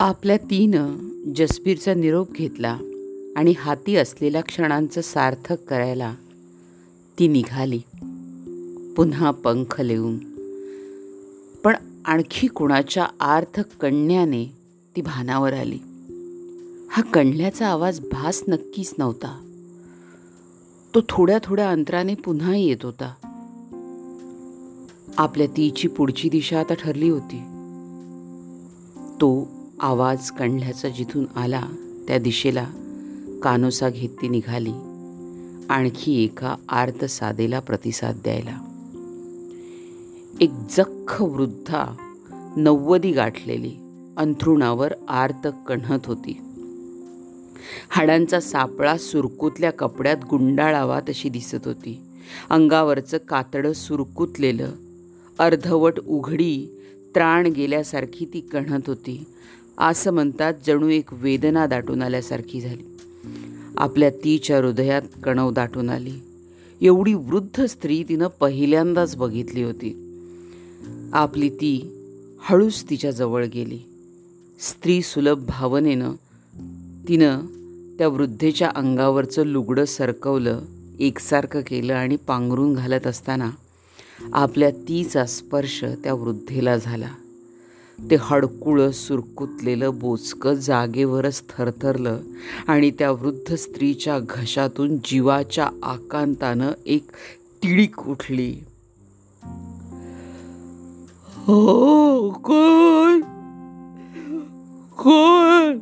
आपल्या तीनं जसबीरचा निरोप घेतला आणि हाती असलेल्या क्षणांचं सार्थक करायला ती निघाली. पुन्हा पंख लिहून पण आणखी कुणाच्या आर्थ कण्याने ती भानावर आली. हा कणल्याचा आवाज भास नक्कीच नव्हता. तो थोड्या थोड्या अंतराने पुन्हा येत होता. आपल्या तीची पुढची दिशा आता ठरली होती. तो आवाज कणल्याचा जिथून आला त्या दिशेला कानोसा घेत ती निघाली. आणखी एका आर्त साधेला प्रतिसाद द्यायला. एक जख्ख वृद्धा नव्वदी गाठलेली अंथरुणावर आर्त कण्हत होती. हाडांचा सापळा सुरकुतल्या कपड्यात गुंडाळावा तशी दिसत होती. अंगावरचं कातडं सुरकुतलेलं अर्धवट उघडी त्राण गेल्यासारखी ती कणत होती. असं म्हणतात जणू एक वेदना दाटून आल्यासारखी झाली. आपल्या तीच्या हृदयात कणव दाटून आली. एवढी वृद्ध स्त्री तिनं पहिल्यांदाच बघितली होती. आपली ती हळूच तिच्या जवळ गेली. स्त्री सुलभ भावनेनं तिनं त्या वृद्धेच्या अंगावरचं लुगडं सरकवलं एकसारखं केलं आणि पांघरून घालत असताना आपल्या तीचा स्पर्श त्या वृद्धेला झाला. ते हडकुळं सुरकुतलेलं बोचकं जागेवरच थरथरलं आणि त्या वृद्ध स्त्रीच्या घशातून जीवाच्या आकांतानं एक तिळीक उठली. हो कोण? कोण?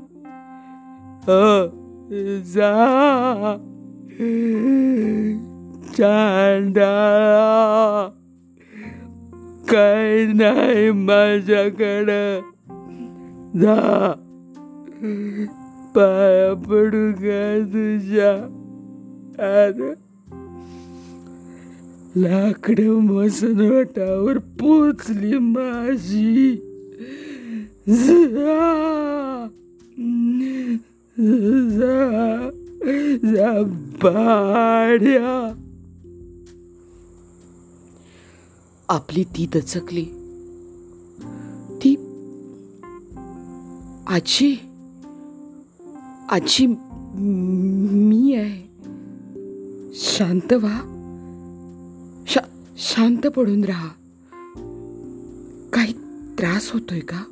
जा. चांडा काय नाही माझ्याकडं. जा. पाया पडू का तुझ्या? अरे लाकड मसनोटावर पोचली माझी. जा. जा. जा आपली ती दचकली. ती आजी आजी मी आहे. शांत व्हा. शा शांत पडून राहा. काही त्रास होतोय का?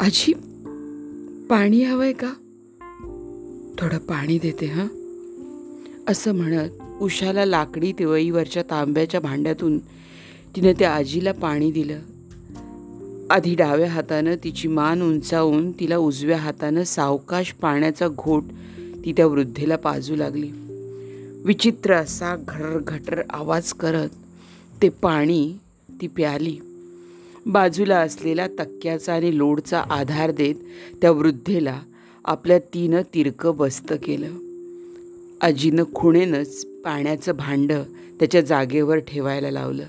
आजी पाणी हवंय का? थोडं पाणी देते हां? असं म्हणत उशाला लाकडी तिवळीवरच्या तांब्याच्या भांड्यातून तिनं त्या आजीला पाणी दिलं. आधी डाव्या हातानं तिची मान उंचावून तिला उजव्या हातानं सावकाश पाण्याचा घोट ती त्या वृद्धेला पाजू लागली. विचित्र असा घटर घटर आवाज करत ते पाणी ती प्याली. बाजूला असलेला तक्क्याचा आणि लोडचा आधार देत त्या वृद्धेला आपल्या तीनं तिरकं बस्त केलं. आजीनं खुणेनंच पाण्याचं भांडं त्याच्या जागेवर ठेवायला लावलं.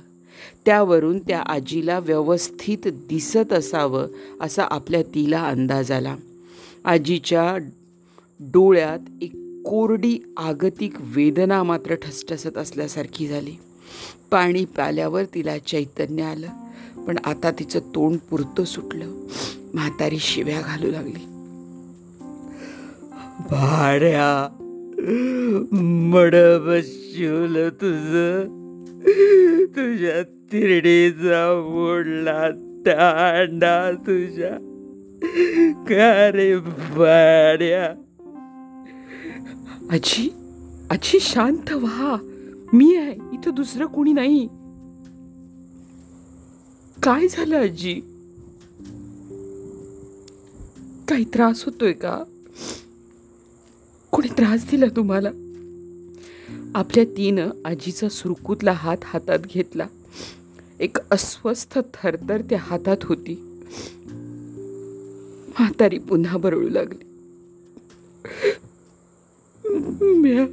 त्यावरून त्या आजीला व्यवस्थित दिसत असावं असा आपल्या तिला अंदाज आला. आजीच्या डोळ्यात एक कोरडी आगतिक वेदना मात्र ठसठसत असल्यासारखी झाली. पाणी प्याल्यावर तिला चैतन्य आलं पण आता तिचं तोंड पुरतं सुटलं. म्हातारी शिव्या घालू लागली. भाड्या मड बसवल तुझ तुझ्या तिरडीचा मोडला तांडा तुझ्या का बाड्या आजी आजी शांत व्हा. मी आहे इथं दुसरं कोणी नाही. काय झालं आजी? काही त्रास होतोय का? कोणी त्रास दिला तुम्हाला? आपल्या तीनं आजीचा सुरकुतला हात हातात घेतला. एक अस्वस्थ थरथर त्या हातात होती. म्हातारी पुन्हा बरळू लागली. म्या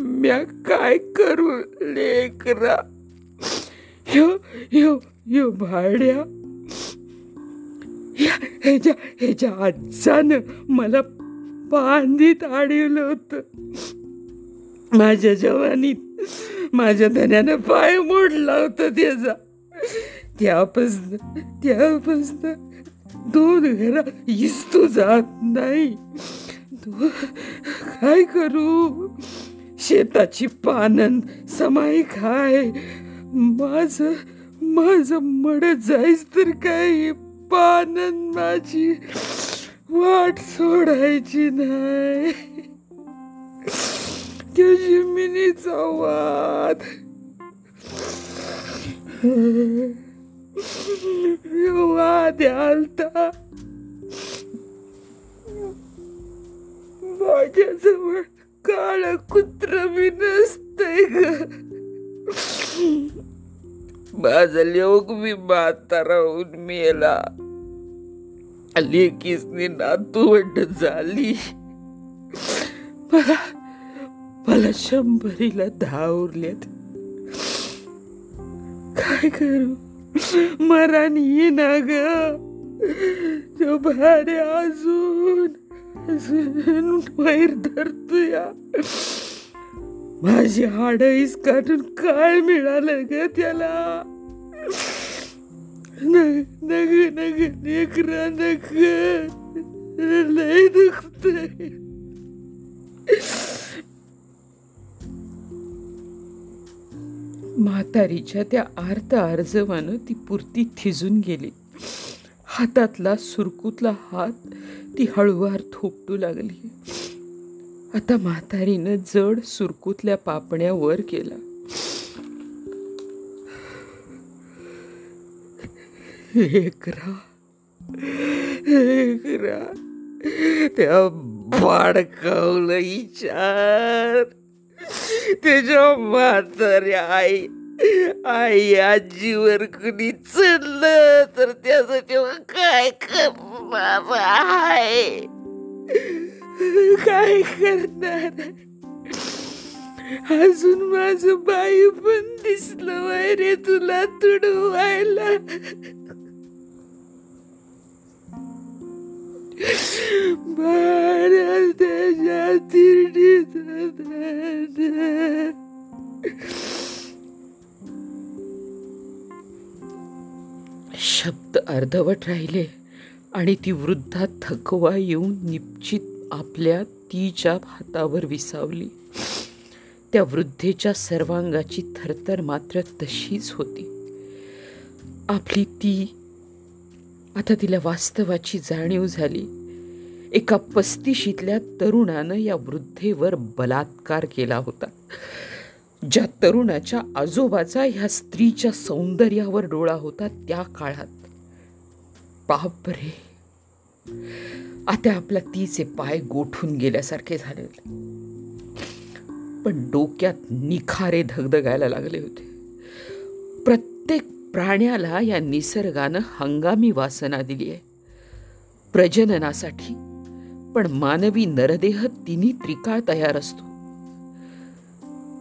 म्या काय करू लेकरा? ह्यो ह्यो यो भाड्या. ह्याच्या ह्याच्या आजानं मला पांधीत आडवलं होतं. माझ्या जवानीत माझ्या धन्यानं पाय मोडला होता त्याचा. त्यापासनं त्यापासनं दोन घरा इस्तू जात नाही. तू काय करू? शेताची पानन समाई खाय. माझ माझ मडत जाईस तर काय? पानन माझी. वाट सोडायची नाही. त्या जमिनीचा वाद. वाद आलता माझ्याजवळ काळ कुत्र मी नसतंय ग. माझा लोक मी म्हातारा होऊन मेला. लेकीसनी नातू झाली. मला मला शंभरीला दहा उरल्यात काय करू? मरण ये ना ग. तो अजून अजून वैर धरतोया. माझी हाडईस काढून काय मिळालं ग त्याला? नग नग नग नेकरा नग लय दुखतंय म्हातारीच्या त्या आर्त आर्जवानं ती पुरती थिजून गेली. हातातला सुरकुतला हात ती हळूवार थोपटू लागली. आता म्हातारीनं जड सुरकुतल्या पापण्या वर केला. एकरा एकरा त्या बाडकावलं विचार. त्याच्या म्हाताऱ्या आई आई आजीवर कुणी चढलं तर त्याचं तेव्हा काय करणार आहे? काय करणार अजून माझं बाई पण दिसलं वैरे तुला तुडवायला. बाळा त्याच्या शब्द अर्धवट राहिले आणि ती वृद्धा थकवा येऊन निश्चित आपल्या तीच्या हातावर विसावली. त्या वृद्धेच्या सर्वांगाची थरथर मात्र तशीच होती. आपली ती आता तिला वास्तवाची जाणीव झाली. एका पस्तीशीतल्या तरुणानं या वृद्धेवर बलात्कार केला होता. ज्या तरुणाच्या आजोबाचा ह्या स्त्रीच्या सौंदर्यावर डोळा होता त्या काळात. बापरे! आता आपला तिचे पाय गोठून गेल्यासारखे झाले. पण डोक्यात निखारे धगधगायला लागले होते. प्रत्येक प्राण्याला या निसर्गानं हंगामी वासना दिली आहे. प्रजननासाठी. पण मानवी नरदेह तिन्ही त्रिकाळ तयार असतो.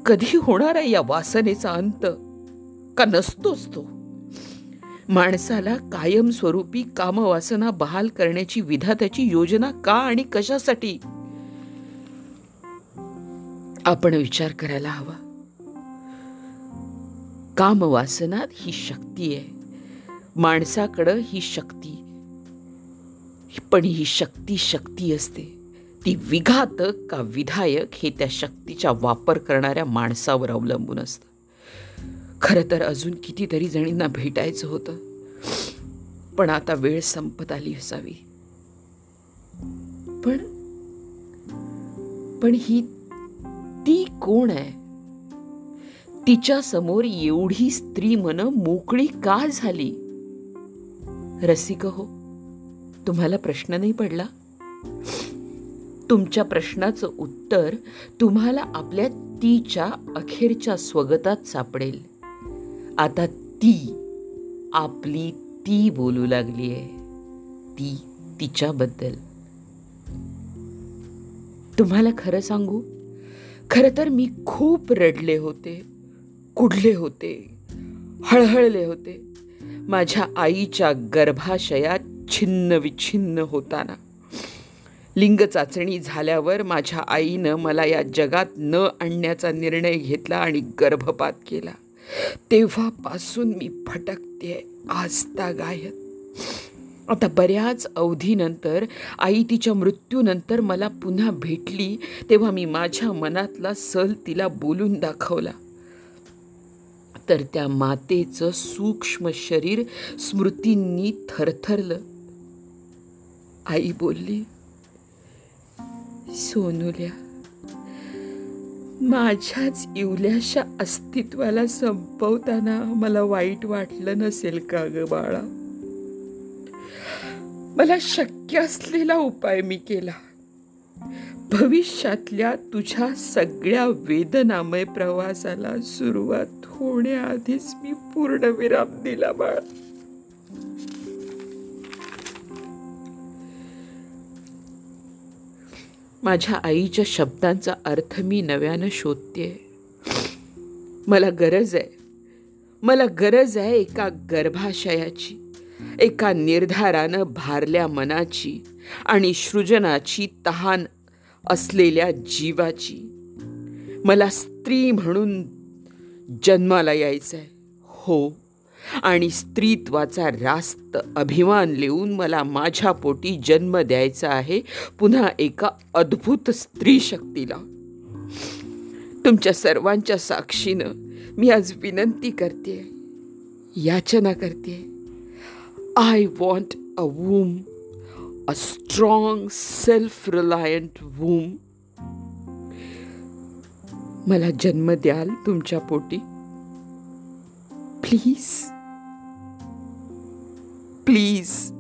कधी होणार आहे या वासनेचा अंत का नसतोच तो. माणसाला कायमस्वरूपी कामवासना बहाल करण्याची विधात्याची योजना का आणि कशासाठी? आपण विचार करायला हवा. कामवासनात ही शक्ती आहे. माणसाकडं ही शक्ती. पण ही शक्ती शक्ती असते. ती विघातक का विधायक हे त्या शक्तीचा वापर करणाऱ्या माणसावर अवलंबून असतं. खरं तर अजून कितीतरी जणींना भेटायचं होतं. पण आता वेळ संपत आली असावी. पण पण ही ती कोण आहे? तिच्या समोर एवढी स्त्री मन मोकळी का झाली? रसिक हो तुम्हाला प्रश्न नाही पडला? तुमच्या प्रश्नाचं उत्तर तुम्हाला आपल्या तीच्या अखेरच्या स्वगतात सापडेल. आता ती आपली ती बोलू लागली आहे. ती तिच्याबद्दल. तुम्हाला खरं सांगू खरं तर मी खूप रडले होते. कुडले होते हळहळले होते. माझ्या आईच्या गर्भाशयात छिन्न विछिन्न होताना. लिंग चाचणी झाल्यावर माझ्या आईनं मला या जगात न आणण्याचा निर्णय घेतला आणि गर्भपात केला. तेव्हापासून मी फटकते आजता गायत. आता बऱ्याच अवधीनंतर आई तिच्या मृत्यूनंतर मला पुन्हा भेटली तेव्हा मी माझ्या मनातला सल तिला बोलून दाखवला. तर त्या मातेचं सूक्ष्म शरीर स्मृतींनी थरथरलं. आई बोलली सोनुल्या माझ्याच इवल्याशा अस्तित्वाला संपवताना मला वाईट वाटलं नसेल का ग बाळा? मला शक्य असलेला उपाय मी केला. भविष्यातल्या तुझ्या सगळ्या वेदनामय प्रवासाला सुरुवात होण्याआधीच मी पूर्ण विराम दिला बाळा. माझ्या आईच्या शब्दांचा अर्थ मी नव्यानं शोधते मला गरज आहे. मला गरज आहे एका गर्भाशयाची. एका निर्धारानं भारल्या मनाची आणि सृजनाची तहान असलेल्या जीवाची. मला स्त्री म्हणून जन्माला यायचं आहे हो. आणि स्त्रीत्वाचा रास्त अभिमान लिहून मला माझ्या पोटी जन्म द्यायचा आहे पुन्हा एका अद्भुत स्त्री शक्तीला. तुमच्या सर्वांच्या साक्षीनं मी आज विनंती करते याचना करते I want a woman a strong, self reliant woman मला जन्म द्याल तुमच्या पोटी. Please please